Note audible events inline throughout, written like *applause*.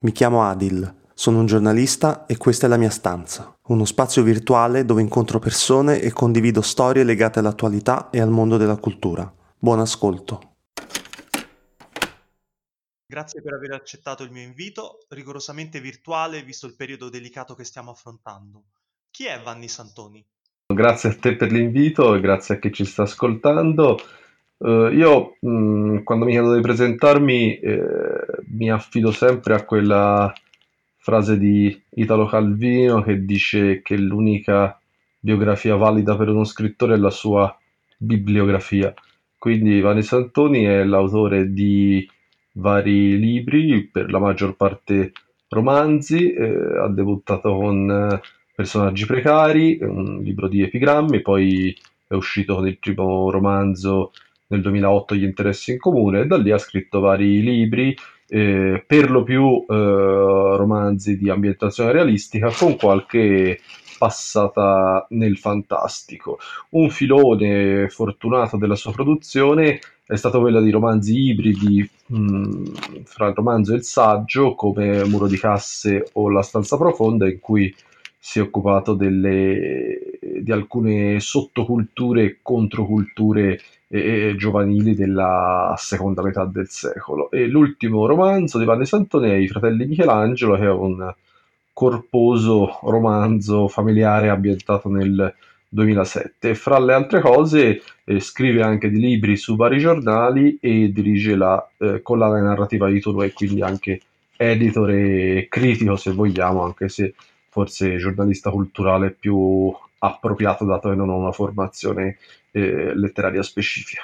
Mi chiamo Adil, sono un giornalista e questa è la mia stanza, uno spazio virtuale dove incontro persone e condivido storie legate all'attualità e al mondo della cultura. Buon ascolto. Grazie per aver accettato il mio invito, rigorosamente virtuale visto il periodo delicato che stiamo affrontando. Chi è Vanni Santoni? Grazie a te per l'invito e grazie a chi ci sta ascoltando. Uh, io mh, mm, quando mi chiedo di presentarmi eh, mi affido sempre a quella frase di Italo Calvino che dice che l'unica biografia valida per uno scrittore è la sua bibliografia. Quindi Vanni Santoni è l'autore di vari libri, per la maggior parte romanzi, eh, ha debuttato con eh, Personaggi precari, un libro di epigrammi, poi è uscito con il primo romanzo nel 2008 Gli interessi in comune e da lì ha scritto vari libri, eh, per lo più eh, romanzi di ambientazione realistica con qualche passata nel fantastico. Un filone fortunato della sua produzione è stato quello di romanzi ibridi mh, mm, fra il romanzo e il saggio, come Muro di casse o La stanza profonda, in cui si è occupato delle, di alcune sottoculture e controculture eh, giovanili della seconda metà del secolo. E l'ultimo romanzo di Vanni Santoni è I fratelli Michelangelo, che è un corposo romanzo familiare ambientato nel 2007. Fra le altre cose eh, scrive anche di libri su vari giornali e dirige la eh, collana narrativa di Turo e quindi anche editore critico se vogliamo, anche se forse giornalista culturale più appropriato dato che non ho una formazione eh, letteraria specifica.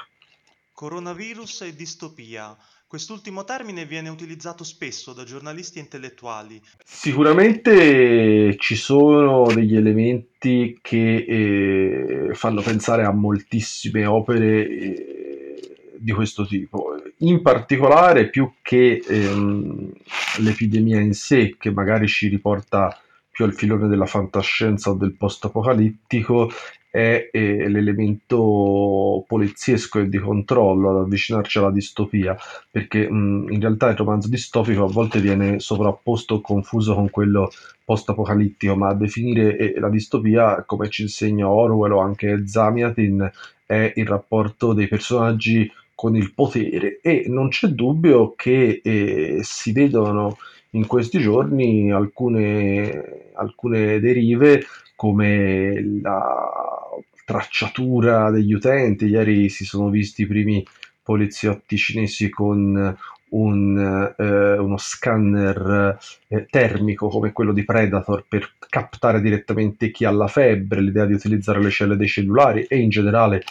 Coronavirus e distopia. Quest'ultimo termine viene utilizzato spesso da giornalisti e intellettuali. Sicuramente ci sono degli elementi che eh, fanno pensare a moltissime opere eh, di questo tipo. In particolare, più che ehm, l'epidemia in sé, che magari ci riporta più al filone della fantascienza o del post-apocalittico è, è l'elemento poliziesco e di controllo ad avvicinarci alla distopia, perché mh, in realtà il romanzo distopico a volte viene sovrapposto o confuso con quello post-apocalittico, ma a definire eh, la distopia, come ci insegna Orwell o anche Zamiatin, è il rapporto dei personaggi con il potere. E non c'è dubbio che eh, si vedono in questi giorni alcune, alcune derive come la tracciatura degli utenti. Ieri si sono visti i primi poliziotti cinesi con un, eh, uno scanner eh, termico come quello di Predator per captare direttamente chi ha la febbre, l'idea di utilizzare le celle dei cellulari e in generale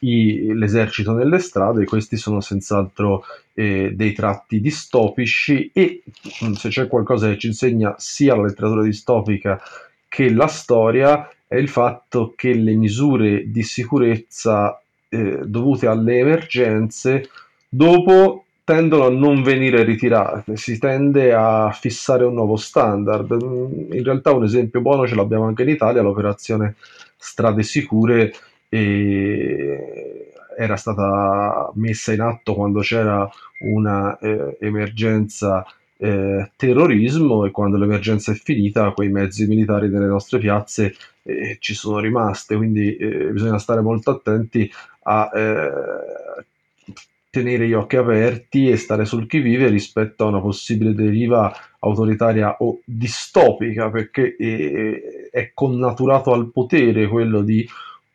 i, l'esercito nelle strade, questi sono senz'altro eh, dei tratti distopici e mm, se c'è qualcosa che ci insegna sia la letteratura distopica che la storia è il fatto che le misure di sicurezza eh, dovute alle emergenze dopo tendono a non venire ritirate, si tende a fissare un nuovo standard. Mm, in realtà un esempio buono ce l'abbiamo anche in Italia, l'operazione Strade Sicure e era stata messa in atto quando c'era una eh, emergenza eh, terrorismo e quando l'emergenza è finita quei mezzi militari nelle nostre piazze eh, ci sono rimaste. Quindi eh, bisogna stare molto attenti a eh, tenere gli occhi aperti e stare sul chi vive rispetto a una possibile deriva autoritaria o distopica perché eh, è connaturato al potere quello di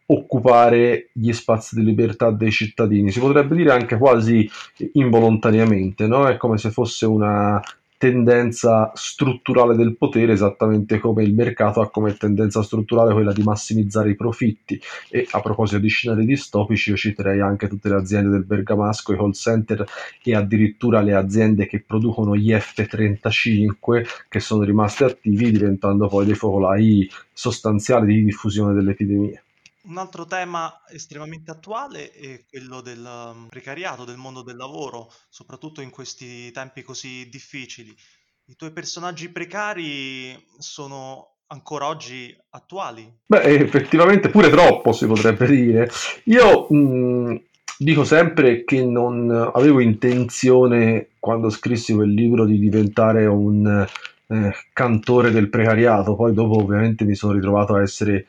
occupare gli spazi di libertà dei cittadini. Si potrebbe dire anche quasi involontariamente, no? È come se fosse una tendenza strutturale del potere, esattamente come il mercato ha come tendenza strutturale quella di massimizzare i profitti. E a proposito di scenari distopici, io citerei anche tutte le aziende del Bergamasco, i call center e addirittura le aziende che producono gli F-35 che sono rimaste attivi, diventando poi dei focolai sostanziali di diffusione dell'epidemia. Un altro tema estremamente attuale è quello del mm, precariato, del mondo del lavoro, soprattutto in questi tempi così difficili. I tuoi personaggi precari sono ancora oggi attuali? Beh, effettivamente pure troppo si potrebbe dire. Io mh, mm, dico sempre che non avevo intenzione, quando scrissi quel libro, di diventare un eh, cantore del precariato. Poi dopo ovviamente mi sono ritrovato a essere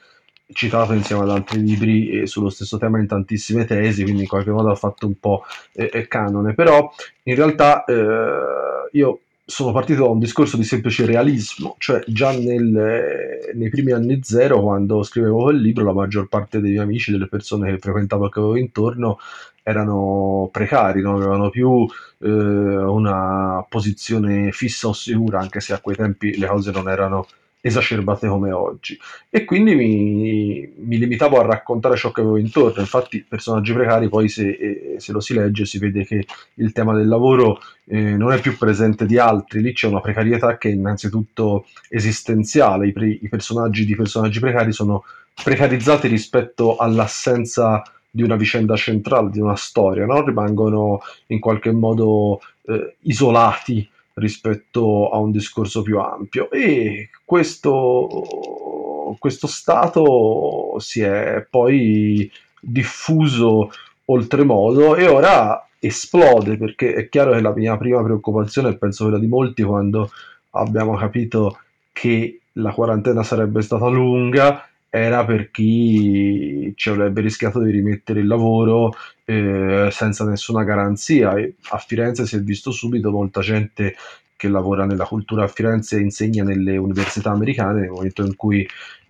citato insieme ad altri libri eh, sullo stesso tema in tantissime tesi, quindi in qualche modo ha fatto un po' eh, canone. Però in realtà eh, io sono partito da un discorso di semplice realismo, cioè già nel, nei primi anni zero, quando scrivevo quel libro, la maggior parte dei miei amici, delle persone che frequentavo e che avevo intorno, erano precari, non avevano più eh, una posizione fissa o sicura, anche se a quei tempi le cose non erano esacerbate come oggi. E quindi mi, mi, limitavo a raccontare ciò che avevo intorno. Infatti, personaggi precari, poi se, eh, se lo si legge, si vede che il tema del lavoro eh, non è più presente di altri. Lì c'è una precarietà che è innanzitutto esistenziale. I, pre- i personaggi di personaggi precari sono precarizzati rispetto all'assenza di una vicenda centrale, di una storia, no? rimangono in qualche modo eh, isolati rispetto a un discorso più ampio. E questo, questo stato si è poi diffuso oltremodo e ora esplode perché è chiaro che la mia prima preoccupazione e penso quella di molti quando abbiamo capito che la quarantena sarebbe stata lunga era per chi ci avrebbe rischiato di rimettere il lavoro eh, senza nessuna garanzia. E a Firenze si è visto subito molta gente che lavora nella cultura a Firenze e insegna nelle università americane nel momento in cui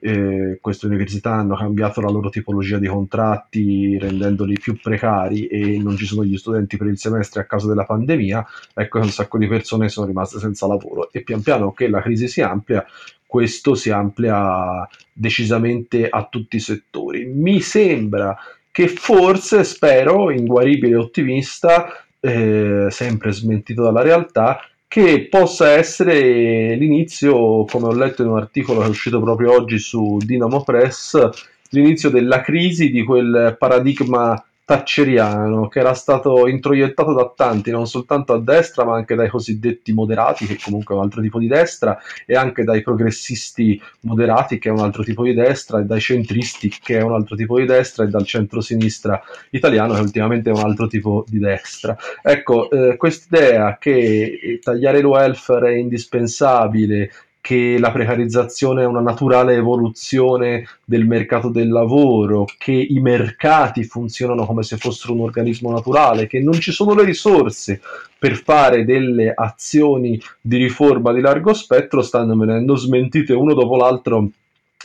eh, queste università hanno cambiato la loro tipologia di contratti rendendoli più precari e non ci sono gli studenti per il semestre a causa della pandemia, ecco che un sacco di persone sono rimaste senza lavoro e pian piano che la crisi si amplia questo si amplia decisamente a tutti i settori. Mi sembra che forse, spero, inguaribile ottimista, eh, sempre smentito dalla realtà, che possa essere l'inizio, come ho letto in un articolo che è uscito proprio oggi su Dynamo Press, l'inizio della crisi di quel paradigma thatcheriano che era stato introiettato da tanti, non soltanto a destra, ma anche dai cosiddetti moderati, che comunque è un altro tipo di destra, e anche dai progressisti moderati, che è un altro tipo di destra, e dai centristi, che è un altro tipo di destra, e dal centro-sinistra italiano, che ultimamente è un altro tipo di destra. Ecco, eh, quest'idea che tagliare il welfare è indispensabile, che la precarizzazione è una naturale evoluzione del mercato del lavoro, che i mercati funzionano come se fossero un organismo naturale, che non ci sono le risorse per fare delle azioni di riforma di largo spettro, stanno venendo smentite uno dopo l'altro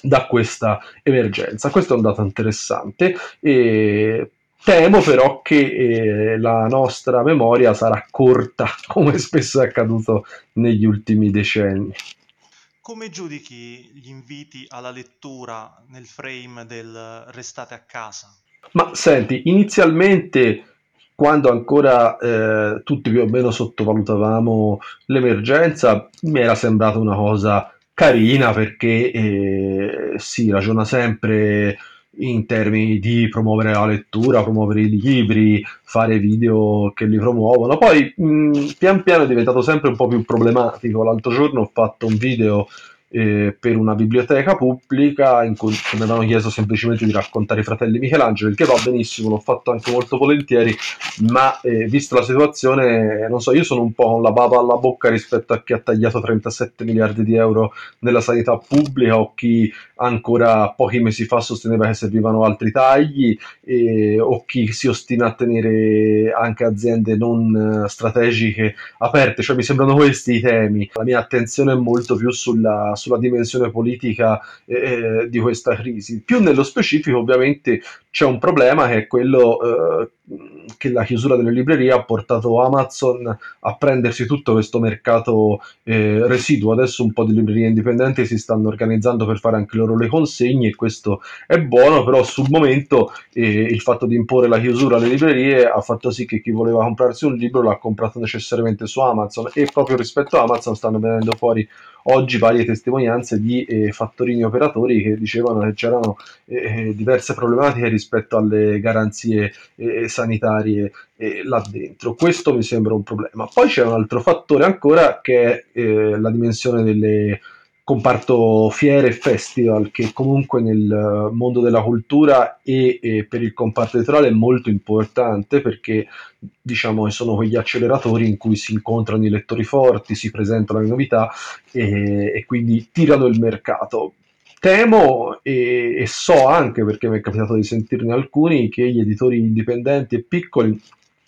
da questa emergenza. Questo è un dato interessante e Temo però che eh, la nostra memoria sarà corta, *laughs* come spesso è accaduto negli ultimi decenni. Come giudichi gli inviti alla lettura nel frame del restate a casa? Ma senti, inizialmente quando ancora eh, tutti più o meno sottovalutavamo l'emergenza, mi era sembrata una cosa carina perché eh, si ragiona sempre in termini di promuovere la lettura, promuovere i libri, fare video che li promuovono. Poi mh, pian piano è diventato sempre un po' più problematico. L'altro giorno ho fatto un video eh, per una biblioteca pubblica in cui mi avevano chiesto semplicemente di raccontare i fratelli Michelangelo, il che va benissimo, l'ho fatto anche molto volentieri, ma eh, vista la situazione, non so, io sono un po' con la bava alla bocca rispetto a chi ha tagliato 37 miliardi di euro nella sanità pubblica o chi ancora pochi mesi fa sosteneva che servivano altri tagli eh, o chi si ostina a tenere anche aziende non eh, strategiche aperte, cioè mi sembrano questi i temi. La mia attenzione è molto più sulla sulla dimensione politica eh, eh, di questa crisi. Più nello specifico, ovviamente, c'è un problema che è quello eh, che la chiusura delle librerie ha portato Amazon a prendersi tutto questo mercato eh, residuo. Adesso un po' di librerie indipendenti si stanno organizzando per fare anche loro le consegne e questo è buono, però sul momento eh, il fatto di imporre la chiusura alle librerie ha fatto sì che chi voleva comprarsi un libro l'ha comprato necessariamente su Amazon e proprio rispetto a Amazon stanno venendo fuori oggi varie testimonianze di eh, fattorini operatori che dicevano che c'erano eh, diverse problematiche rispetto alle garanzie eh, sanitarie eh, là dentro. Questo mi sembra un problema. Poi c'è un altro fattore ancora che è eh, la dimensione delle comparto fiere e festival che comunque nel mondo della cultura e, e, per il comparto editoriale è molto importante perché diciamo sono quegli acceleratori in cui si incontrano i lettori forti, si presentano le novità e, e quindi tirano il mercato. Temo e, e so anche perché mi è capitato di sentirne alcuni che gli editori indipendenti e piccoli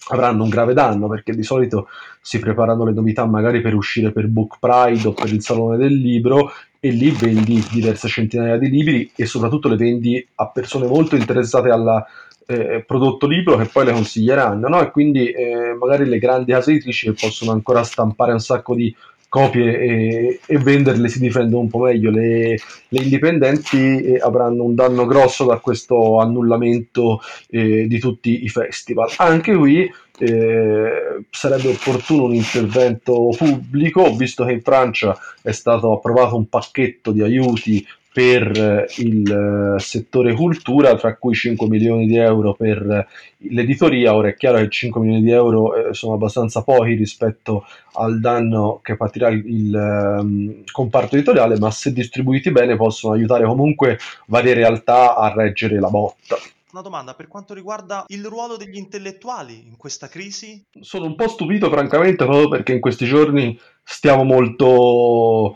avranno un grave danno perché di solito si preparano le novità magari per uscire per Book Pride o per il Salone del Libro e lì vendi diverse centinaia di libri e soprattutto le vendi a persone molto interessate al eh, prodotto libro che poi le consiglieranno no? e quindi eh, magari le grandi case editrici possono ancora stampare un sacco di copie e, e, venderle si difendono un po' meglio. Le, le indipendenti eh, avranno un danno grosso da questo annullamento eh, di tutti i festival. Anche qui eh, sarebbe opportuno un intervento pubblico, visto che in Francia è stato approvato un pacchetto di aiuti per eh, il eh, settore cultura, tra cui 5 milioni di euro per eh, l'editoria. Ora è chiaro che 5 milioni di euro sono abbastanza pochi rispetto al danno che patirà il, il um, comparto editoriale, ma se distribuiti bene possono aiutare comunque varie realtà a reggere la botta. Una domanda per quanto riguarda il ruolo degli intellettuali in questa crisi? Sono un po' stupito, francamente, proprio perché in questi giorni stiamo molto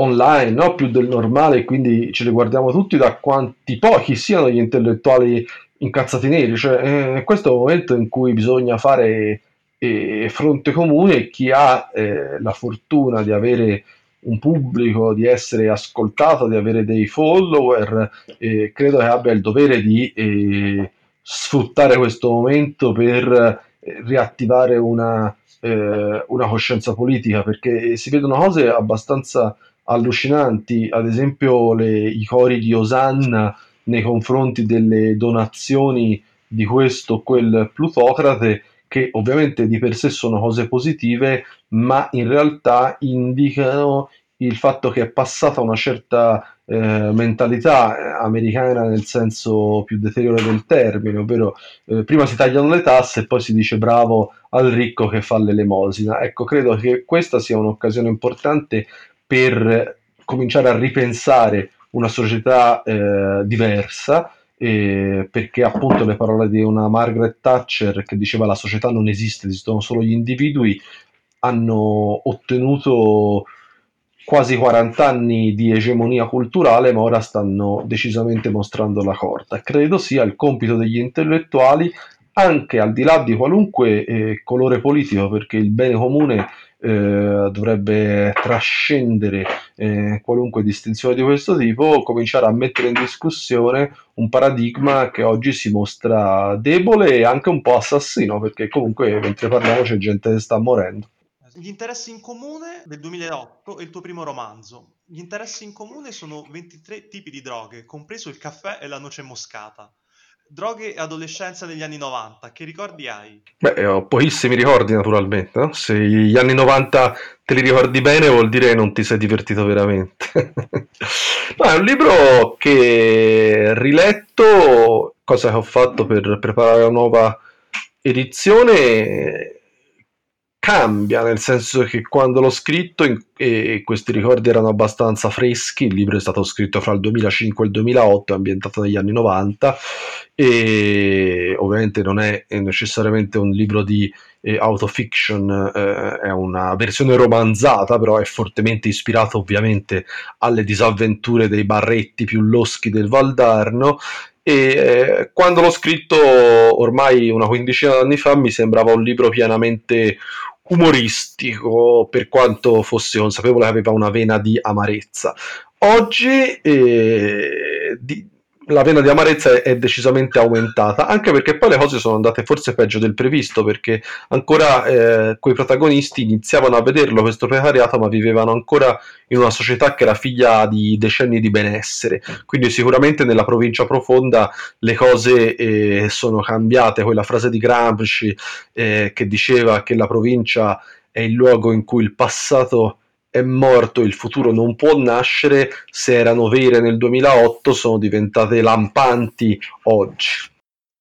online, no? più del normale, quindi ce le guardiamo tutti da quanti pochi siano gli intellettuali incazzati neri. Cioè, eh, questo è un momento in cui bisogna fare eh, fronte comune chi ha eh, la fortuna di avere un pubblico, di essere ascoltato, di avere dei follower, eh, credo che abbia il dovere di eh, sfruttare questo momento per eh, riattivare una, una coscienza politica, perché si vedono cose abbastanza allucinanti, ad esempio le, i cori di Osanna nei confronti delle donazioni di questo o quel plutocrate, che ovviamente di per sé sono cose positive, ma in realtà indicano il fatto che è passata una certa eh, mentalità americana nel senso più deteriore del termine, ovvero eh, prima si tagliano le tasse e poi si dice bravo al ricco che fa l'elemosina. Ecco, credo che questa sia un'occasione importante per cominciare a ripensare una società eh, diversa, eh, perché appunto le parole di una Margaret Thatcher che diceva la società non esiste, esistono solo gli individui, hanno ottenuto quasi 40 anni di egemonia culturale, ma ora stanno decisamente mostrando la corda. Credo sia il compito degli intellettuali, anche al di là di qualunque eh, colore politico, perché il bene comune eh, dovrebbe trascendere eh, qualunque distinzione di questo tipo, cominciare a mettere in discussione un paradigma che oggi si mostra debole e anche un po' assassino, perché comunque mentre parliamo c'è gente che sta morendo. Gli interessi in comune del 2008 è il tuo primo romanzo. Gli interessi in comune sono 23 tipi di droghe, compreso il caffè e la noce moscata. Droghe e adolescenza negli anni 90, che ricordi hai? Beh, ho pochissimi ricordi naturalmente, no? se gli anni 90 te li ricordi bene vuol dire che non ti sei divertito veramente. *laughs* no, è un libro che riletto, cosa che ho fatto per preparare la nuova edizione, cambia, nel senso che quando l'ho scritto in, e questi ricordi erano abbastanza freschi, il libro è stato scritto fra il 2005 e il 2008, è ambientato negli anni 90 e ovviamente non è necessariamente un libro di eh, autofiction, eh, è una versione romanzata, però è fortemente ispirato ovviamente alle disavventure dei barretti più loschi del Valdarno e eh, quando l'ho scritto ormai una quindicina d'anni fa mi sembrava un libro pienamente umoristico per quanto fossi consapevole aveva una vena di amarezza. Oggi eh, di, la vena di amarezza è decisamente aumentata, anche perché poi le cose sono andate forse peggio del previsto, perché ancora eh, quei protagonisti iniziavano a vederlo questo precariato, ma vivevano ancora in una società che era figlia di decenni di benessere. Quindi sicuramente nella provincia profonda le cose eh, sono cambiate. Quella frase di Gramsci eh, che diceva che la provincia è il luogo in cui il passato è morto, il futuro non può nascere, se erano vere nel 2008 sono diventate lampanti oggi.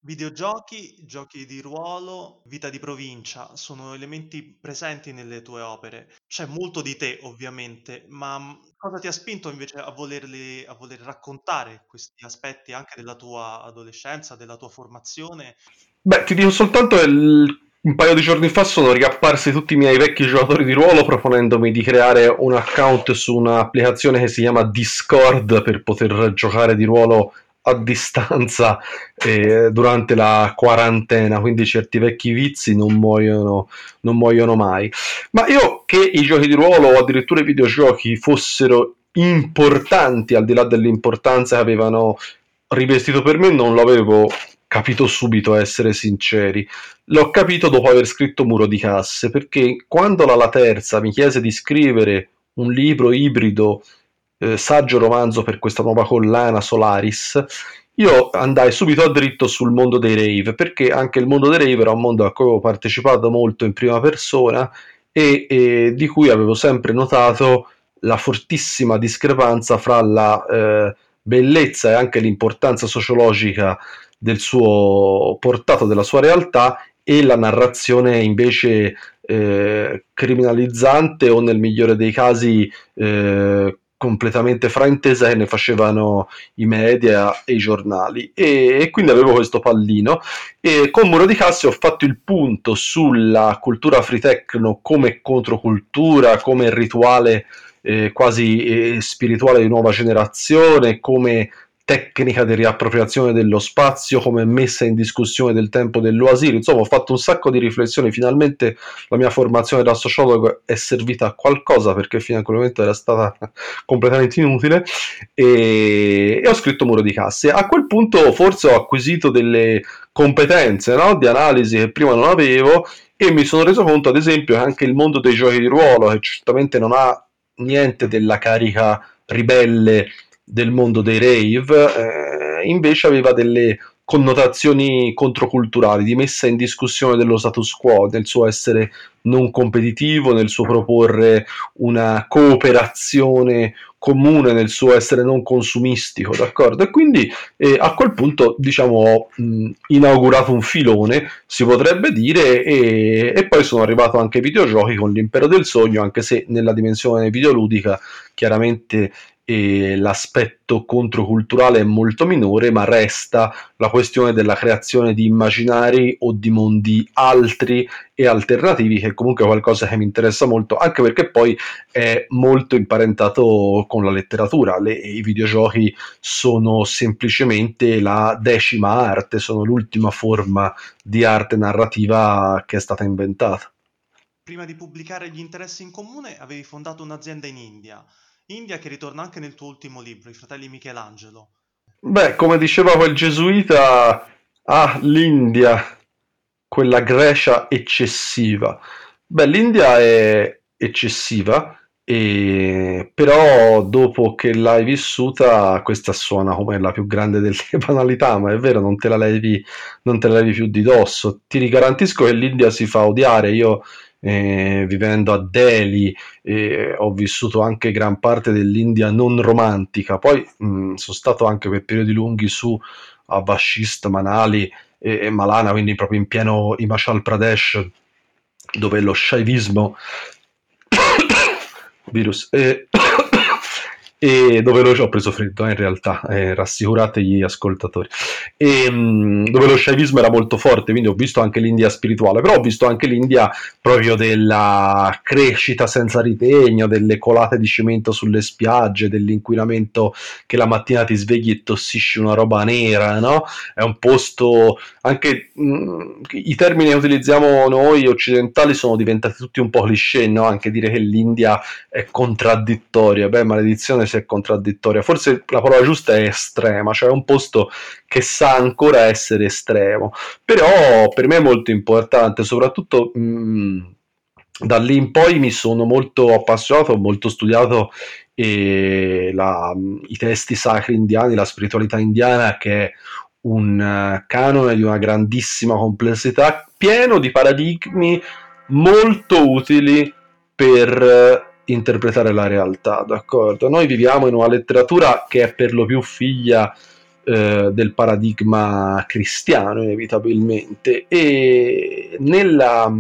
Videogiochi, giochi di ruolo, vita di provincia sono elementi presenti nelle tue opere. C'è molto di te, ovviamente, ma cosa ti ha spinto invece a volerli, a voler raccontare questi aspetti anche della tua adolescenza, della tua formazione? Beh, ti dico soltanto il- un paio di giorni fa sono riapparsi tutti i miei vecchi giocatori di ruolo proponendomi di creare un account su un'applicazione che si chiama Discord per poter giocare di ruolo a distanza eh, durante la quarantena, quindi certi vecchi vizi non muoiono, non muoiono mai. Ma io che i giochi di ruolo o addirittura i videogiochi fossero importanti al di là dell'importanza che avevano rivestito per me, non l'avevo capito subito, essere sinceri. L'ho capito dopo aver scritto Muro di Casse, perché quando la La Terza mi chiese di scrivere un libro ibrido eh, saggio romanzo per questa nuova collana Solaris, io andai subito a dritto sul mondo dei rave, perché anche il mondo dei rave era un mondo a cui avevo partecipato molto in prima persona e, e di cui avevo sempre notato la fortissima discrepanza fra la eh, bellezza e anche l'importanza sociologica del suo portato, della sua realtà e la narrazione invece eh, criminalizzante o nel migliore dei casi eh, completamente fraintesa che ne facevano i media e i giornali. E, e, quindi avevo questo pallino. E con Muro di Cassi ho fatto il punto sulla cultura free techno come controcultura, come rituale eh, quasi eh, spirituale di nuova generazione, come tecnica di riappropriazione dello spazio, come messa in discussione del tempo dell'Oasir. Insomma, ho fatto un sacco di riflessioni. Finalmente la mia formazione da sociologo è servita a qualcosa perché fino a quel momento era stata *laughs* completamente inutile. E, e ho scritto Muro di Casse. A quel punto, forse ho acquisito delle competenze no? di analisi che prima non avevo. E mi sono reso conto, ad esempio, che anche il mondo dei giochi di ruolo, che certamente non ha niente della carica ribelle del mondo dei rave, eh, invece aveva delle connotazioni controculturali, di messa in discussione dello status quo, nel suo essere non competitivo, nel suo proporre una cooperazione comune, nel suo essere non consumistico, d'accordo? E quindi eh, a quel punto, diciamo, ho mh, inaugurato un filone, si potrebbe dire, e, e, poi sono arrivato anche ai videogiochi con l'impero del sogno, anche se nella dimensione videoludica chiaramente e l'aspetto controculturale è molto minore, ma resta la questione della creazione di immaginari o di mondi altri e alternativi, che è comunque qualcosa che mi interessa molto, anche perché poi è molto imparentato con la letteratura. Le, I videogiochi sono semplicemente la decima arte, sono l'ultima forma di arte narrativa che è stata inventata. Prima di pubblicare gli interessi in comune avevi fondato un'azienda in India. India che ritorna anche nel tuo ultimo libro, I fratelli Michelangelo. Beh, come diceva quel gesuita, ah, l'India, quella Grecia eccessiva. Beh, l'India è eccessiva, e... però dopo che l'hai vissuta, questa suona come la più grande *laughs* delle banalità, ma è vero, non te la levi, non te la levi più di dosso. Ti garantisco che l'India si fa odiare. Io eh, vivendo a Delhi, eh, ho vissuto anche gran parte dell'India non romantica, poi mh, sono stato anche per periodi lunghi su a Bashist, Manali e, e Malana, quindi proprio in pieno Himachal Pradesh, dove lo shaivismo *coughs* virus eh, e dove lo, ho preso freddo eh, in realtà, eh, rassicurate gli ascoltatori, e, mh, mm, dove lo sciavismo era molto forte, quindi ho visto anche l'India spirituale, però ho visto anche l'India proprio della crescita senza ritegno, delle colate di cemento sulle spiagge, dell'inquinamento che la mattina ti svegli e tossisci una roba nera, no? È un posto, anche mh, mm, i termini che utilizziamo noi occidentali sono diventati tutti un po' cliché, no? Anche dire che l'India è contraddittoria, beh maledizione se è contraddittoria, forse la parola giusta è estrema, cioè un posto che sa ancora essere estremo, però per me è molto importante, soprattutto mh, mm, da lì in poi mi sono molto appassionato, molto studiato eh, la, i testi sacri indiani, la spiritualità indiana che è un uh, canone di una grandissima complessità, pieno di paradigmi molto utili per interpretare la realtà, d'accordo? Noi viviamo in una letteratura che è per lo più figlia eh, del paradigma cristiano inevitabilmente e nella,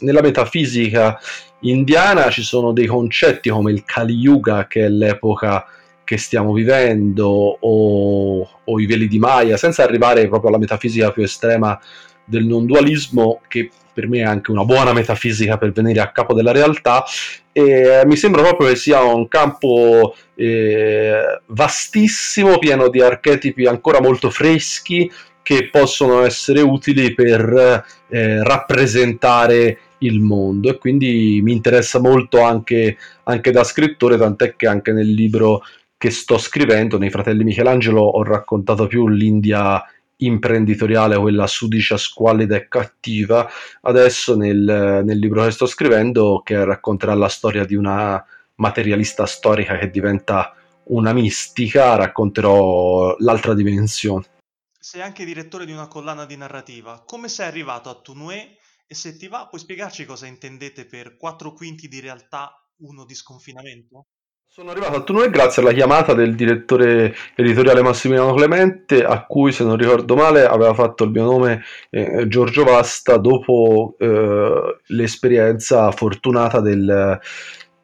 nella metafisica indiana ci sono dei concetti come il Kali Yuga che è l'epoca che stiamo vivendo o, o, i veli di Maya senza arrivare proprio alla metafisica più estrema del non dualismo che per me è anche una buona metafisica per venire a capo della realtà e mi sembra proprio che sia un campo eh, vastissimo, pieno di archetipi ancora molto freschi che possono essere utili per eh, rappresentare il mondo. E quindi mi interessa molto anche, anche da scrittore, tant'è che anche nel libro che sto scrivendo, nei Fratelli Michelangelo, ho raccontato più l'India imprenditoriale, quella sudicia, squallida e cattiva. Adesso nel, nel libro che sto scrivendo, che racconterà la storia di una materialista storica che diventa una mistica, racconterò l'altra dimensione. Sei anche direttore di una collana di narrativa. Come sei arrivato a Tunue? E se ti va, puoi spiegarci cosa intendete per quattro quinti di realtà, uno di sconfinamento? Sono arrivato a Tunue grazie alla chiamata del direttore editoriale Massimiliano Clemente, a cui, se non ricordo male, aveva fatto il mio nome eh, Giorgio Vasta dopo eh, l'esperienza fortunata del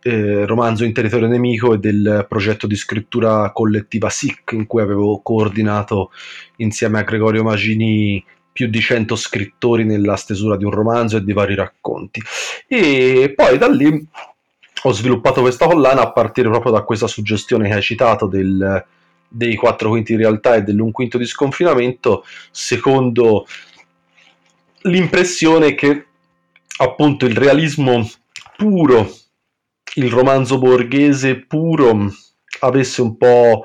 eh, romanzo In territorio nemico e del progetto di scrittura collettiva SIC, in cui avevo coordinato insieme a Gregorio Magini più di 100 scrittori nella stesura di un romanzo e di vari racconti. E poi da lì ho sviluppato questa collana a partire proprio da questa suggestione che hai citato del, dei 4 quinti di realtà e dell'un quinto di sconfinamento, secondo l'impressione che appunto il realismo puro, il romanzo borghese puro, avesse un po'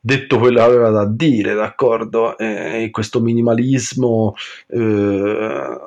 detto quello che aveva da dire, d'accordo? E questo minimalismo eh,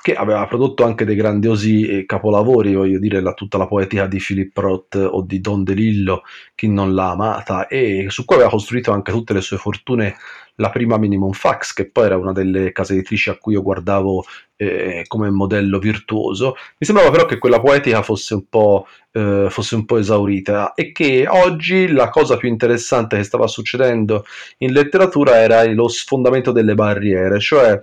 che aveva prodotto anche dei grandiosi eh, capolavori, voglio dire, la, tutta la poetica di Philip Roth o di Don DeLillo, chi non l'ha amata, e su cui aveva costruito anche tutte le sue fortune la prima Minimum Fax, che poi era una delle case editrici a cui io guardavo eh, come modello virtuoso. Mi sembrava però che quella poetica fosse un, po', eh, fosse un po' esaurita e che oggi la cosa più interessante che stava succedendo in letteratura era lo sfondamento delle barriere, cioè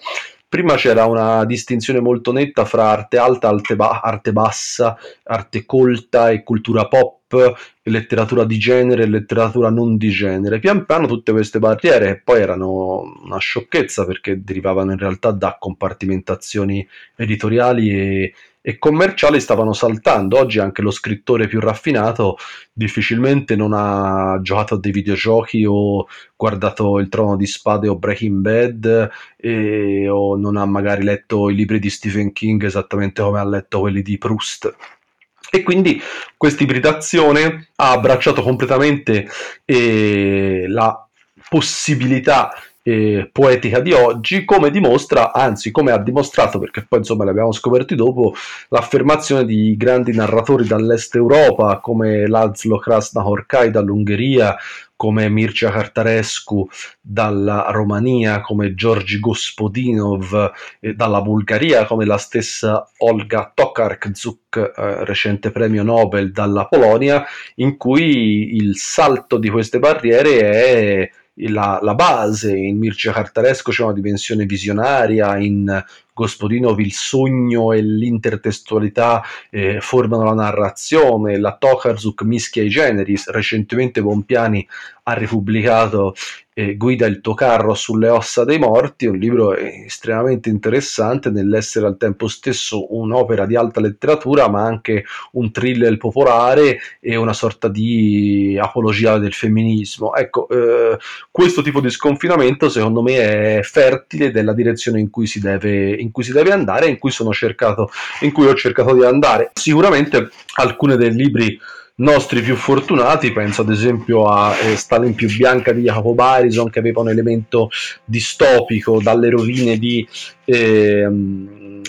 prima c'era una distinzione molto netta fra arte alta, arte, ba- arte bassa, arte colta e cultura pop, letteratura di genere e letteratura non di genere. Pian piano tutte queste barriere, poi erano una sciocchezza perché derivavano in realtà da compartimentazioni editoriali e, e commerciali stavano saltando. Oggi anche lo scrittore più raffinato difficilmente non ha giocato a dei videogiochi o guardato Il Trono di Spade o Breaking Bad e, o non ha magari letto i libri di Stephen King esattamente come ha letto quelli di Proust. E quindi questa ibridazione ha abbracciato completamente eh, la possibilità eh, poetica di oggi, come dimostra, anzi come ha dimostrato, perché poi insomma l'abbiamo scoperti dopo, l'affermazione di grandi narratori dall'est Europa come Laszlo Krasnahorkai dall'Ungheria, come Mircea Cartarescu dalla Romania, come Giorgi Gospodinov eh, dalla Bulgaria, come la stessa Olga Tokarczuk, eh, recente premio Nobel dalla Polonia, in cui il salto di queste barriere è la, la base, in Mircea Cartaresco c'è una dimensione visionaria, in Gospodinov il sogno e l'intertestualità eh, formano la narrazione, la Tokarzuk mischia i generi, recentemente Bompiani ha ripubblicato eh, Guida il tuo carro sulle ossa dei morti, un libro estremamente interessante nell'essere al tempo stesso un'opera di alta letteratura ma anche un thriller popolare e una sorta di apologia del femminismo. Ecco, eh, questo tipo di sconfinamento secondo me è fertile della direzione in cui si deve, in cui si deve andare, in cui, sono cercato, in cui ho cercato di andare. Sicuramente alcuni dei libri nostri più fortunati, penso ad esempio a eh, Stalin più bianca di Jacopo Barison che aveva un elemento distopico dalle rovine di eh,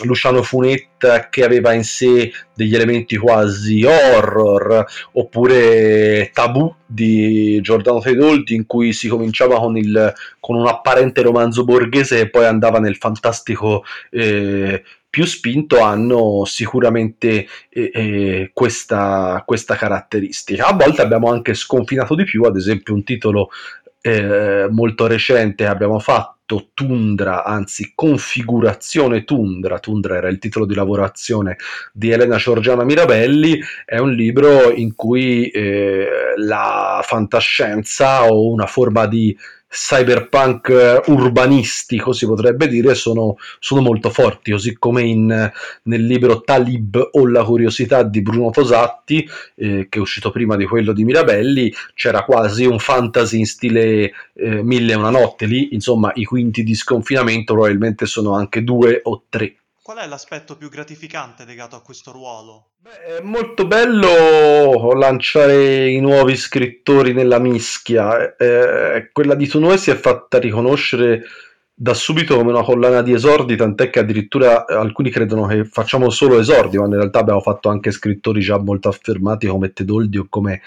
Luciano Funetta che aveva in sé degli elementi quasi horror, oppure Tabù di Giordano Fedoldi in cui si cominciava con, il, con un apparente romanzo borghese e poi andava nel fantastico eh, più spinto hanno sicuramente eh, eh, questa, questa caratteristica. A volte abbiamo anche sconfinato di più, ad esempio un titolo eh, molto recente abbiamo fatto Tundra, anzi Configurazione Tundra, Tundra era il titolo di lavorazione di Elena Giorgiana Mirabelli, è un libro in cui eh, la fantascienza o una forma di cyberpunk eh, urbanistico, si potrebbe dire, sono, sono molto forti, così come in, nel libro Talib o la curiosità di Bruno Tosatti, eh, che è uscito prima di quello di Mirabelli, c'era quasi un fantasy in stile eh, Mille e una notte, lì insomma i quinti di sconfinamento probabilmente sono anche due o tre. Qual è l'aspetto più gratificante legato a questo ruolo? Beh, è molto bello lanciare i nuovi scrittori nella mischia. Eh, quella di Tunue si è fatta riconoscere da subito come una collana di esordi, tant'è che addirittura alcuni credono che facciamo solo esordi, ma in realtà abbiamo fatto anche scrittori già molto affermati come Tedoldi o come,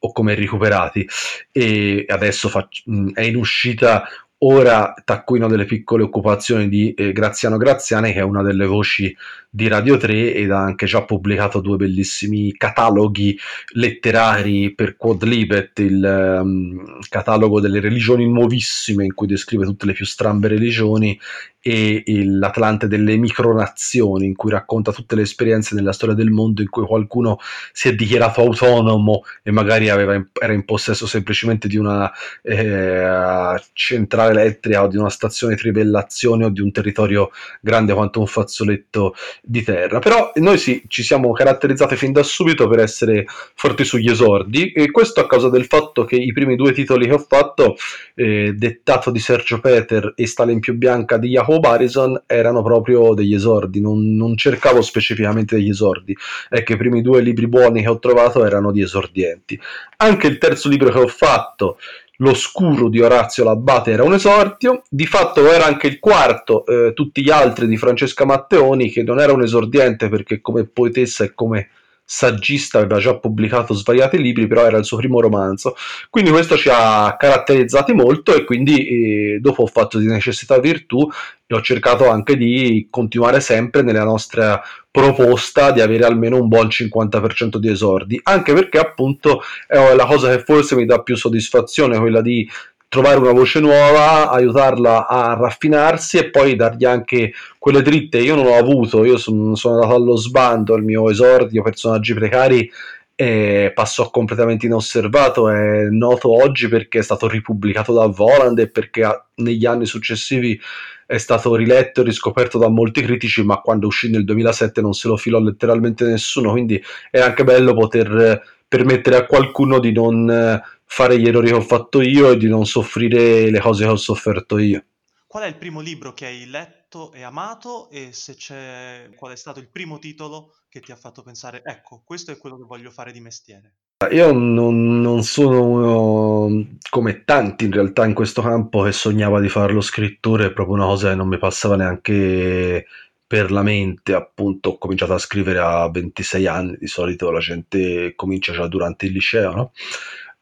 o come Recuperati. E adesso fac- è in uscita ora taccuino delle piccole occupazioni di eh, Graziano Graziani che è una delle voci di Radio 3 ed ha anche già pubblicato due bellissimi cataloghi letterari per Quadlibet, il um, catalogo delle religioni nuovissime in cui descrive tutte le più strambe religioni e l'Atlante delle micronazioni in cui racconta tutte le esperienze nella storia del mondo in cui qualcuno si è dichiarato autonomo e magari aveva, era in possesso semplicemente di una eh, centrale elettrica o di una stazione trivellazione o di un territorio grande quanto un fazzoletto di terra. Però noi sì, ci siamo caratterizzati fin da subito per essere forti sugli esordi e questo a causa del fatto che i primi due titoli che ho fatto, eh, Dettato di Sergio Peter e Stale in più bianca di Jacopo Barison erano proprio degli esordi, non, non, cercavo specificamente degli esordi, è che i primi due libri buoni che ho trovato erano di esordienti. Anche il terzo libro che ho fatto, L'oscuro di Orazio Labate era un esordio, di fatto era anche il quarto, eh, tutti gli altri di Francesca Matteoni, che non era un esordiente perché come poetessa e come saggista, aveva già pubblicato svariati libri, però era il suo primo romanzo. Quindi questo ci ha caratterizzati molto e quindi eh, dopo ho fatto di necessità virtù e ho cercato anche di continuare sempre nella nostra proposta di avere almeno un buon 50% di esordi, anche perché appunto è la cosa che forse mi dà più soddisfazione, quella di trovare una voce nuova, aiutarla a raffinarsi e poi dargli anche quelle dritte. Io non ho avuto, io sono, sono andato allo sbando, il mio esordio, personaggi precari e passò completamente inosservato. È noto oggi perché è stato ripubblicato da Voland e perché negli anni successivi è stato riletto e riscoperto da molti critici, ma quando uscì nel 2007 non se lo filò letteralmente nessuno. Quindi è anche bello poter permettere a qualcuno di non fare gli errori che ho fatto io e di non soffrire le cose che ho sofferto io. Qual è il primo libro che hai letto e amato e se c'è qual è stato il primo titolo che ti ha fatto pensare ecco, questo è quello che voglio fare di mestiere? Io non, non sono uno come tanti in realtà in questo campo che sognava di fare lo scrittore, è proprio una cosa che non mi passava neanche per la mente, appunto, ho cominciato a scrivere a 26 anni, di solito la gente comincia già durante il liceo, no?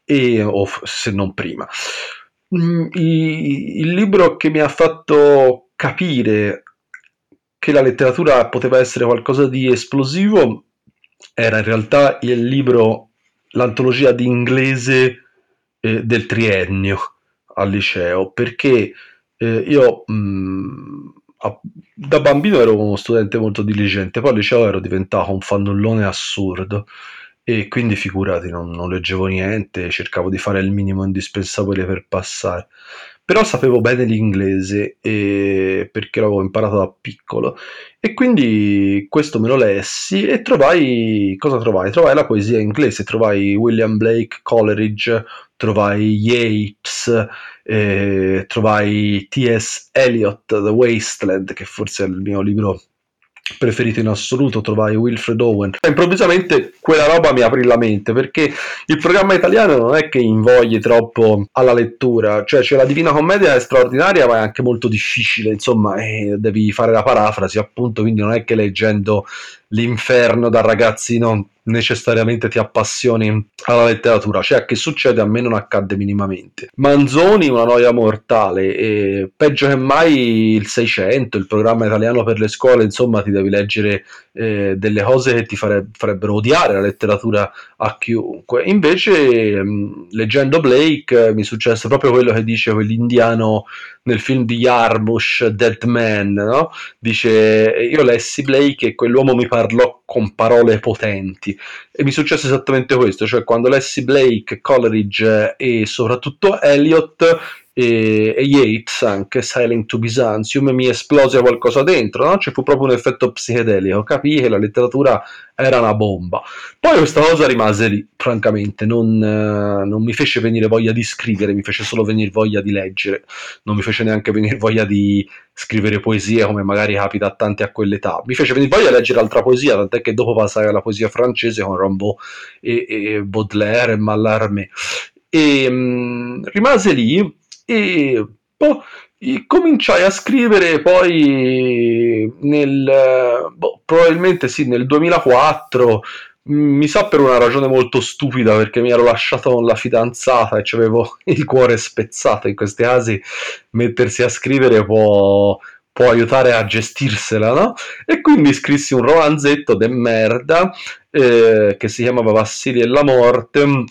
E, o se non prima. Mm, il libro che mi ha fatto capire che la letteratura poteva essere qualcosa di esplosivo era in realtà il libro, l'antologia di inglese eh, del triennio al liceo, perché eh, io mh, mm, a, da bambino ero uno studente molto diligente, poi al liceo ero diventato un fannullone assurdo e quindi figurati, non, non leggevo niente, cercavo di fare il minimo indispensabile per passare. Però sapevo bene l'inglese e... perché l'avevo imparato da piccolo e quindi questo me lo lessi e trovai cosa trovai? Trovai la poesia inglese, trovai William Blake Coleridge, trovai Yeats, eh, trovai T.S. Eliot, The Wasteland, che forse è il mio libro preferito in assoluto, trovai Wilfred Owen. Improvvisamente quella roba mi aprì la mente perché il programma italiano non è che invogli troppo alla lettura, cioè c'è la Divina Commedia è straordinaria ma è anche molto difficile, insomma, eh, devi fare la parafrasi appunto, quindi non è che leggendo l'inferno da ragazzino necessariamente ti appassioni alla letteratura, cioè che succede a me non accadde minimamente. Manzoni, una noia mortale, e peggio che mai il 600, il programma italiano per le scuole, insomma ti devi leggere eh, delle cose che ti fare, farebbero odiare la letteratura a chiunque. Invece, mh, leggendo Blake, mi successe proprio quello che dice quell'indiano nel film di Yarmush, Dead Man, no? dice io lessi Blake e quell'uomo mi parlò con parole potenti e mi successe esattamente questo, cioè quando lessi Blake, Coleridge e soprattutto Eliot e, e Yates anche Sailing to Byzantium mi esplose qualcosa dentro no? ci fu proprio un effetto psichedelico capii che la letteratura era una bomba. Poi questa cosa rimase lì francamente non, eh, non mi fece venire voglia di scrivere mi fece solo venire voglia di leggere non mi fece neanche venire voglia di scrivere poesie come magari capita a tanti a quell'età. Mi fece venire voglia di leggere altra poesia tant'è che dopo passai alla poesia francese con Rimbaud e, e Baudelaire e Mallarmé. E mh, mm, rimase lì e boh, cominciai a scrivere poi nel boh, probabilmente sì nel 2004 mm, mi sa per una ragione molto stupida perché mi ero lasciato con la fidanzata e avevo *laughs* il cuore spezzato in questi casi mettersi a scrivere può, può aiutare a gestirsela no? e quindi scrissi un romanzetto de merda eh, che si chiamava Vassili e la morte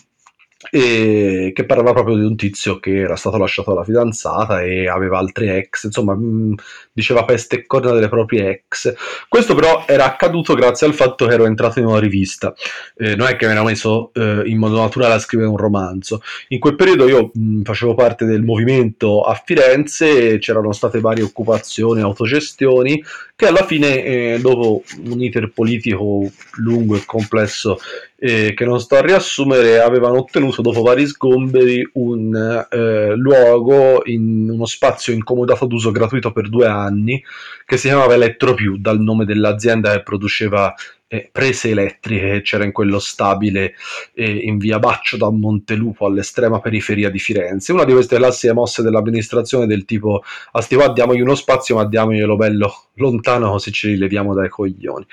e che parlava proprio di un tizio che era stato lasciato dalla fidanzata e aveva altre ex, insomma, mh, mm, diceva peste e corna delle proprie ex. Questo però era accaduto grazie al fatto che ero entrato in una rivista, eh, non è che mi ero messo eh, in modo naturale a scrivere un romanzo. In quel periodo io mh, mm, facevo parte del movimento a Firenze, c'erano state varie occupazioni, autogestioni, che alla fine, eh, dopo un iter politico lungo e complesso eh, che non sto a riassumere, avevano ottenuto dopo vari sgomberi un eh, luogo in uno spazio incomodato d'uso gratuito per due anni che si chiamava Elettropiù, dal nome dell'azienda che produceva eh, prese elettriche che c'era in quello stabile eh, in via Baccio da Montelupo all'estrema periferia di Firenze. Una di queste classiche mosse dell'amministrazione del tipo a sti qua diamogli uno spazio ma diamoglielo bello lontano così ci rileviamo dai coglioni.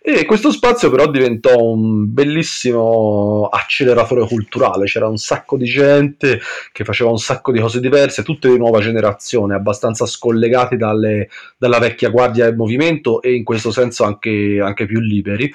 E questo spazio però diventò un bellissimo acceleratore culturale, c'era un sacco di gente che faceva un sacco di cose diverse, tutte di nuova generazione, abbastanza scollegati dalle, dalla vecchia guardia del movimento e in questo senso anche, anche più liberi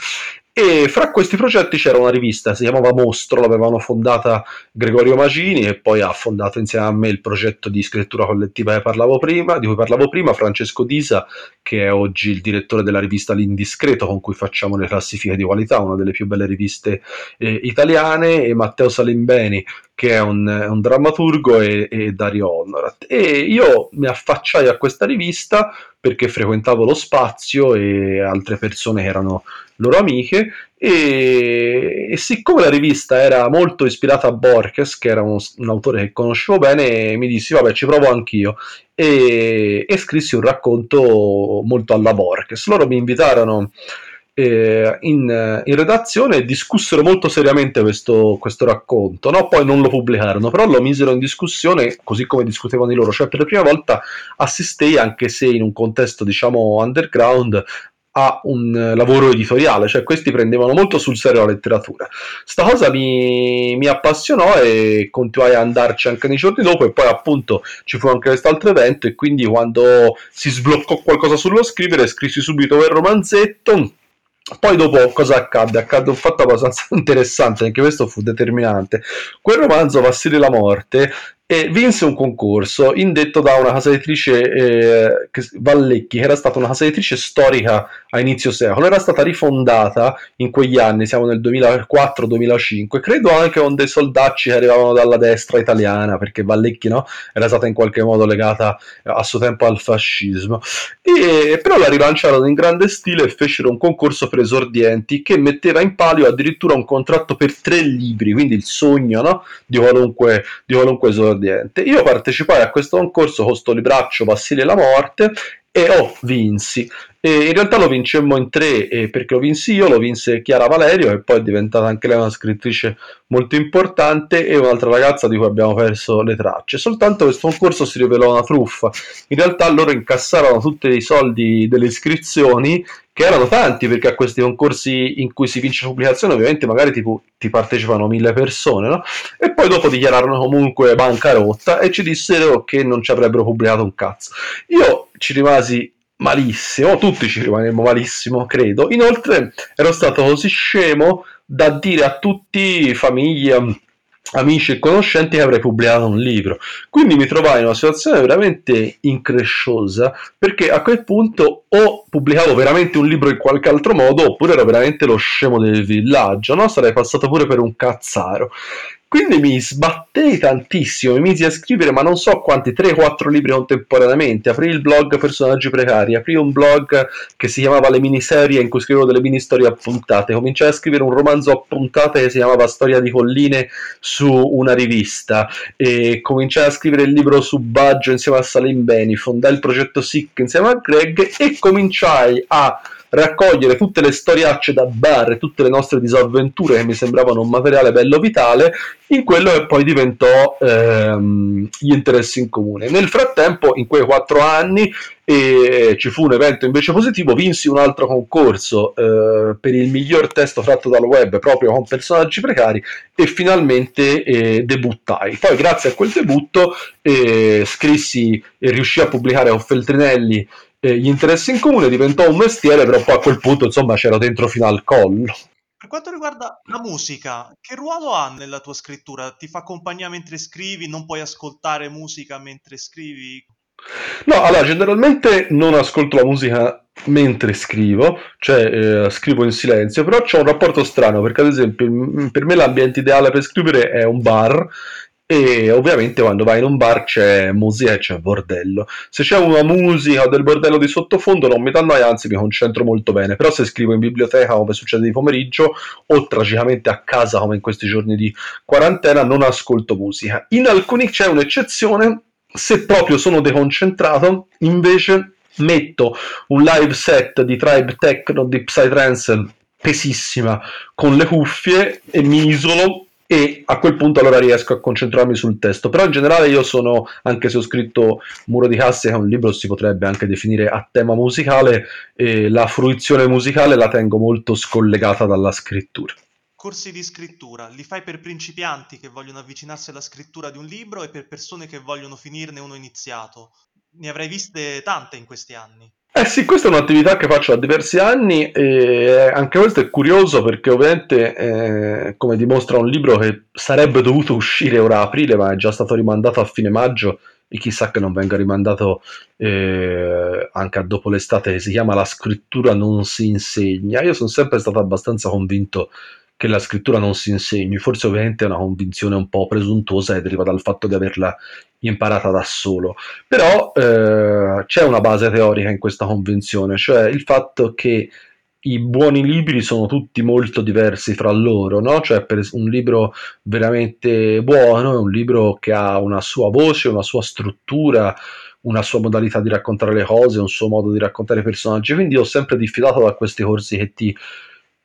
e fra questi progetti c'era una rivista, si chiamava Mostro, l'avevano fondata Gregorio Magini e poi ha fondato insieme a me il progetto di scrittura collettiva prima, di cui parlavo prima, Francesco Disa, che è oggi il direttore della rivista L'Indiscreto, con cui facciamo le classifiche di qualità, una delle più belle riviste eh, italiane, e Matteo Salimbeni, che è un, un drammaturgo, e, e Dario Honorat. E io mi affacciai a questa rivista perché frequentavo lo spazio e altre persone che erano loro amiche e, e, siccome la rivista era molto ispirata a Borges, che era un, un, autore che conoscevo bene, mi dissi vabbè ci provo anch'io e, e scrissi un racconto molto alla Borges. Loro mi invitarono eh, in, in, redazione e discussero molto seriamente questo, questo racconto, no? poi non lo pubblicarono, però lo misero in discussione così come discutevano di loro, cioè per la prima volta assistei, anche se in un contesto diciamo underground, a un lavoro editoriale, cioè questi prendevano molto sul serio la letteratura. Sta cosa mi, mi appassionò e continuai ad andarci anche nei giorni dopo e poi appunto ci fu anche quest'altro evento e quindi quando si sbloccò qualcosa sullo scrivere scrissi subito quel romanzetto poi dopo cosa accadde? Accadde un fatto abbastanza *laughs* interessante, anche questo fu determinante. Quel romanzo, Vassili la morte, e vinse un concorso indetto da una casa editrice eh, Vallecchi, che era stata una casa editrice storica a inizio secolo, era stata rifondata in quegli anni, siamo nel 2004-2005, credo anche con dei soldacci che arrivavano dalla destra italiana, perché Vallecchi no, era stata in qualche modo legata a suo tempo al fascismo, e, però la rilanciarono in grande stile e fecero un concorso per esordienti che metteva in palio addirittura un contratto per tre libri, quindi il sogno no, di qualunque, di qualunque esordiente esordiente. Io partecipai a questo concorso con sto libraccio Vassile la morte e oh, vinsi. E in realtà lo vincemmo in tre, eh, perché lo vinsi io, lo vinse Chiara Valerio, che poi è diventata anche lei una scrittrice molto importante, e un'altra ragazza di cui abbiamo perso le tracce. Soltanto questo concorso si rivelò una truffa. In realtà loro incassarono tutti i soldi delle iscrizioni che erano tanti perché a questi concorsi in cui si vince pubblicazione ovviamente magari tipo, ti partecipano mille persone, no? E poi dopo dichiararono comunque bancarotta e ci dissero che non ci avrebbero pubblicato un cazzo. Io ci rimasi malissimo, tutti ci rimanemmo malissimo, credo. Inoltre ero stato così scemo da dire a tutti, famiglia, amici e conoscenti che avrei pubblicato un libro. Quindi mi trovai in una situazione veramente incresciosa perché a quel punto o pubblicavo veramente un libro in qualche altro modo oppure ero veramente lo scemo del villaggio, no? Sarei passato pure per un cazzaro. Quindi mi sbattei tantissimo, mi misi a scrivere ma non so quanti, 3-4 libri contemporaneamente, aprì il blog Personaggi Precari, aprì un blog che si chiamava Le Miniserie in cui scrivevo delle mini storie appuntate, cominciai a scrivere un romanzo a puntate che si chiamava Storia di colline su una rivista. E cominciai a scrivere il libro su Baggio insieme a Salim Beni, fondai il progetto SIC insieme a Greg e cominciai a raccogliere tutte le storiacce da bar, tutte le nostre disavventure che mi sembravano un materiale bello vitale, in quello che poi diventò ehm, gli interessi in comune. Nel frattempo, in quei quattro anni, e ci fu un evento invece positivo, vinsi un altro concorso eh, per il miglior testo fatto dal web proprio con personaggi precari e finalmente eh, debuttai. Poi grazie a quel debutto eh, scrissi e riuscì a pubblicare con Feltrinelli eh, gli interessi in comune, diventò un mestiere, però poi a quel punto insomma c'era dentro fino al collo. Per quanto riguarda la musica, che ruolo ha nella tua scrittura? Ti fa compagnia mentre scrivi? Non puoi ascoltare musica mentre scrivi? No, allora generalmente non ascolto la musica mentre scrivo, cioè eh, scrivo in silenzio, però ho un rapporto strano perché ad esempio per me l'ambiente ideale per scrivere è un bar e ovviamente quando vai in un bar c'è musica e c'è bordello. Se c'è una musica o del bordello di sottofondo non mi dà noia, anzi mi concentro molto bene. Però se scrivo in biblioteca come succede di pomeriggio o tragicamente a casa come in questi giorni di quarantena non ascolto musica. In alcuni c'è un'eccezione, se proprio sono deconcentrato invece metto un live set di tribe techno di psytrance pesissima con le cuffie e mi isolo e a quel punto allora riesco a concentrarmi sul testo. Però in generale io sono, anche se ho scritto Muro di Casse, che è un libro si potrebbe anche definire a tema musicale, e la fruizione musicale la tengo molto scollegata dalla scrittura. Corsi di scrittura, li fai per principianti che vogliono avvicinarsi alla scrittura di un libro e per persone che vogliono finirne uno iniziato. Ne avrei viste tante in questi anni. Eh sì, questa è un'attività che faccio da diversi anni e anche questo è curioso perché ovviamente, eh, come dimostra un libro che sarebbe dovuto uscire ora aprile ma è già stato rimandato a fine maggio e chissà che non venga rimandato eh, anche a dopo l'estate, si chiama La scrittura non si insegna. Io sono sempre stato abbastanza convinto che la scrittura non si insegni, forse ovviamente è una convinzione un po' presuntuosa e deriva dal fatto di averla imparata da solo, però eh, c'è una base teorica in questa convinzione, cioè il fatto che i buoni libri sono tutti molto diversi fra loro, no? Cioè, per un libro veramente buono è un libro che ha una sua voce, una sua struttura, una sua modalità di raccontare le cose, un suo modo di raccontare i personaggi. Quindi ho sempre diffidato da questi corsi che ti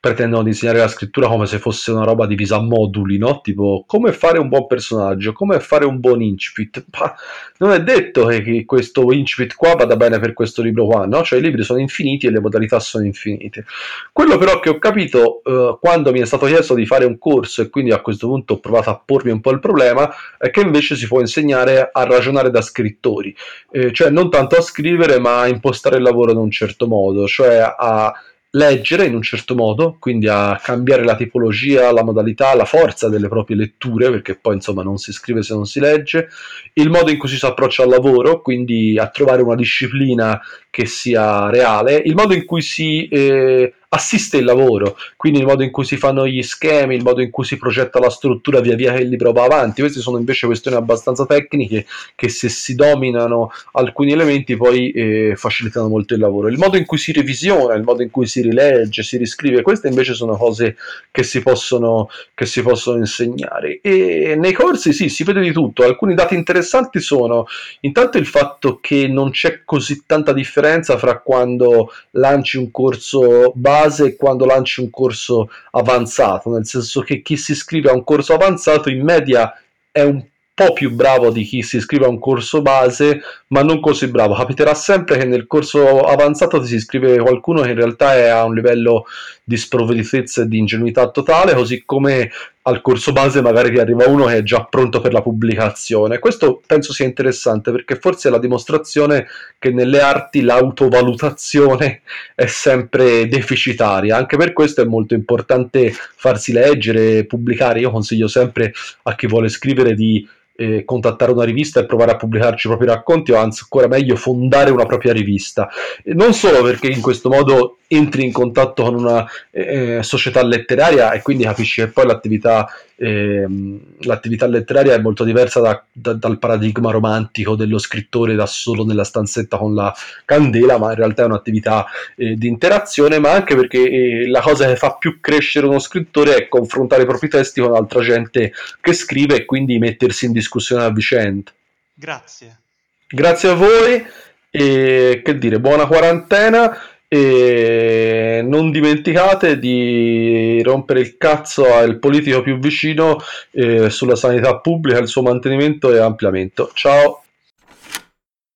pretendono di insegnare la scrittura come se fosse una roba divisa a moduli, no? Tipo come fare un buon personaggio, come fare un buon incipit. Ma non è detto che questo incipit qua vada bene per questo libro qua, no? Cioè i libri sono infiniti e le modalità sono infinite. Quello però che ho capito eh, quando mi è stato chiesto di fare un corso e quindi a questo punto ho provato a pormi un po' il problema è che invece si può insegnare a ragionare da scrittori, eh, cioè non tanto a scrivere ma a impostare il lavoro in un certo modo, cioè a leggere in un certo modo, quindi a cambiare la tipologia, la modalità, la forza delle proprie letture, perché poi insomma non si scrive se non si legge, il modo in cui si approccia al lavoro, quindi a trovare una disciplina che sia reale, il modo in cui si eh, assiste il lavoro, quindi il modo in cui si fanno gli schemi, il modo in cui si progetta la struttura via via che il libro va avanti. Queste sono invece questioni abbastanza tecniche che se si dominano alcuni elementi poi eh, facilitano molto il lavoro. Il modo in cui si revisiona, il modo in cui si rilegge, si riscrive, queste invece sono cose che si possono, che si possono insegnare. E nei corsi sì, si vede di tutto. Alcuni dati interessanti sono intanto il fatto che non c'è così tanta differenza fra quando lanci un corso base base quando lanci un corso avanzato, nel senso che chi si iscrive a un corso avanzato in media è un po' più bravo di chi si iscrive a un corso base, ma non così bravo. Capiterà sempre che nel corso avanzato si iscrive qualcuno che in realtà è a un livello di sprovvedutezza e di ingenuità totale, così come al corso base magari ti arriva uno che è già pronto per la pubblicazione. Questo penso sia interessante perché forse è la dimostrazione che nelle arti l'autovalutazione è sempre deficitaria. Anche per questo è molto importante farsi leggere, pubblicare. Io consiglio sempre a chi vuole scrivere di eh, contattare una rivista e provare a pubblicarci i propri racconti, o anzi, ancora meglio, fondare una propria rivista. E non solo perché in questo modo entri in contatto con una eh, società letteraria e quindi capisci che poi l'attività, eh, l'attività letteraria è molto diversa da, da, dal paradigma romantico dello scrittore da solo nella stanzetta con la candela, ma in realtà è un'attività eh, di interazione, ma anche perché eh, la cosa che fa più crescere uno scrittore è confrontare i propri testi con altra gente che scrive e quindi mettersi in discussione a vicenda. Grazie. Grazie a voi e che dire, buona quarantena e non dimenticate di rompere il cazzo al politico più vicino eh, sulla sanità pubblica, il suo mantenimento e ampliamento. Ciao!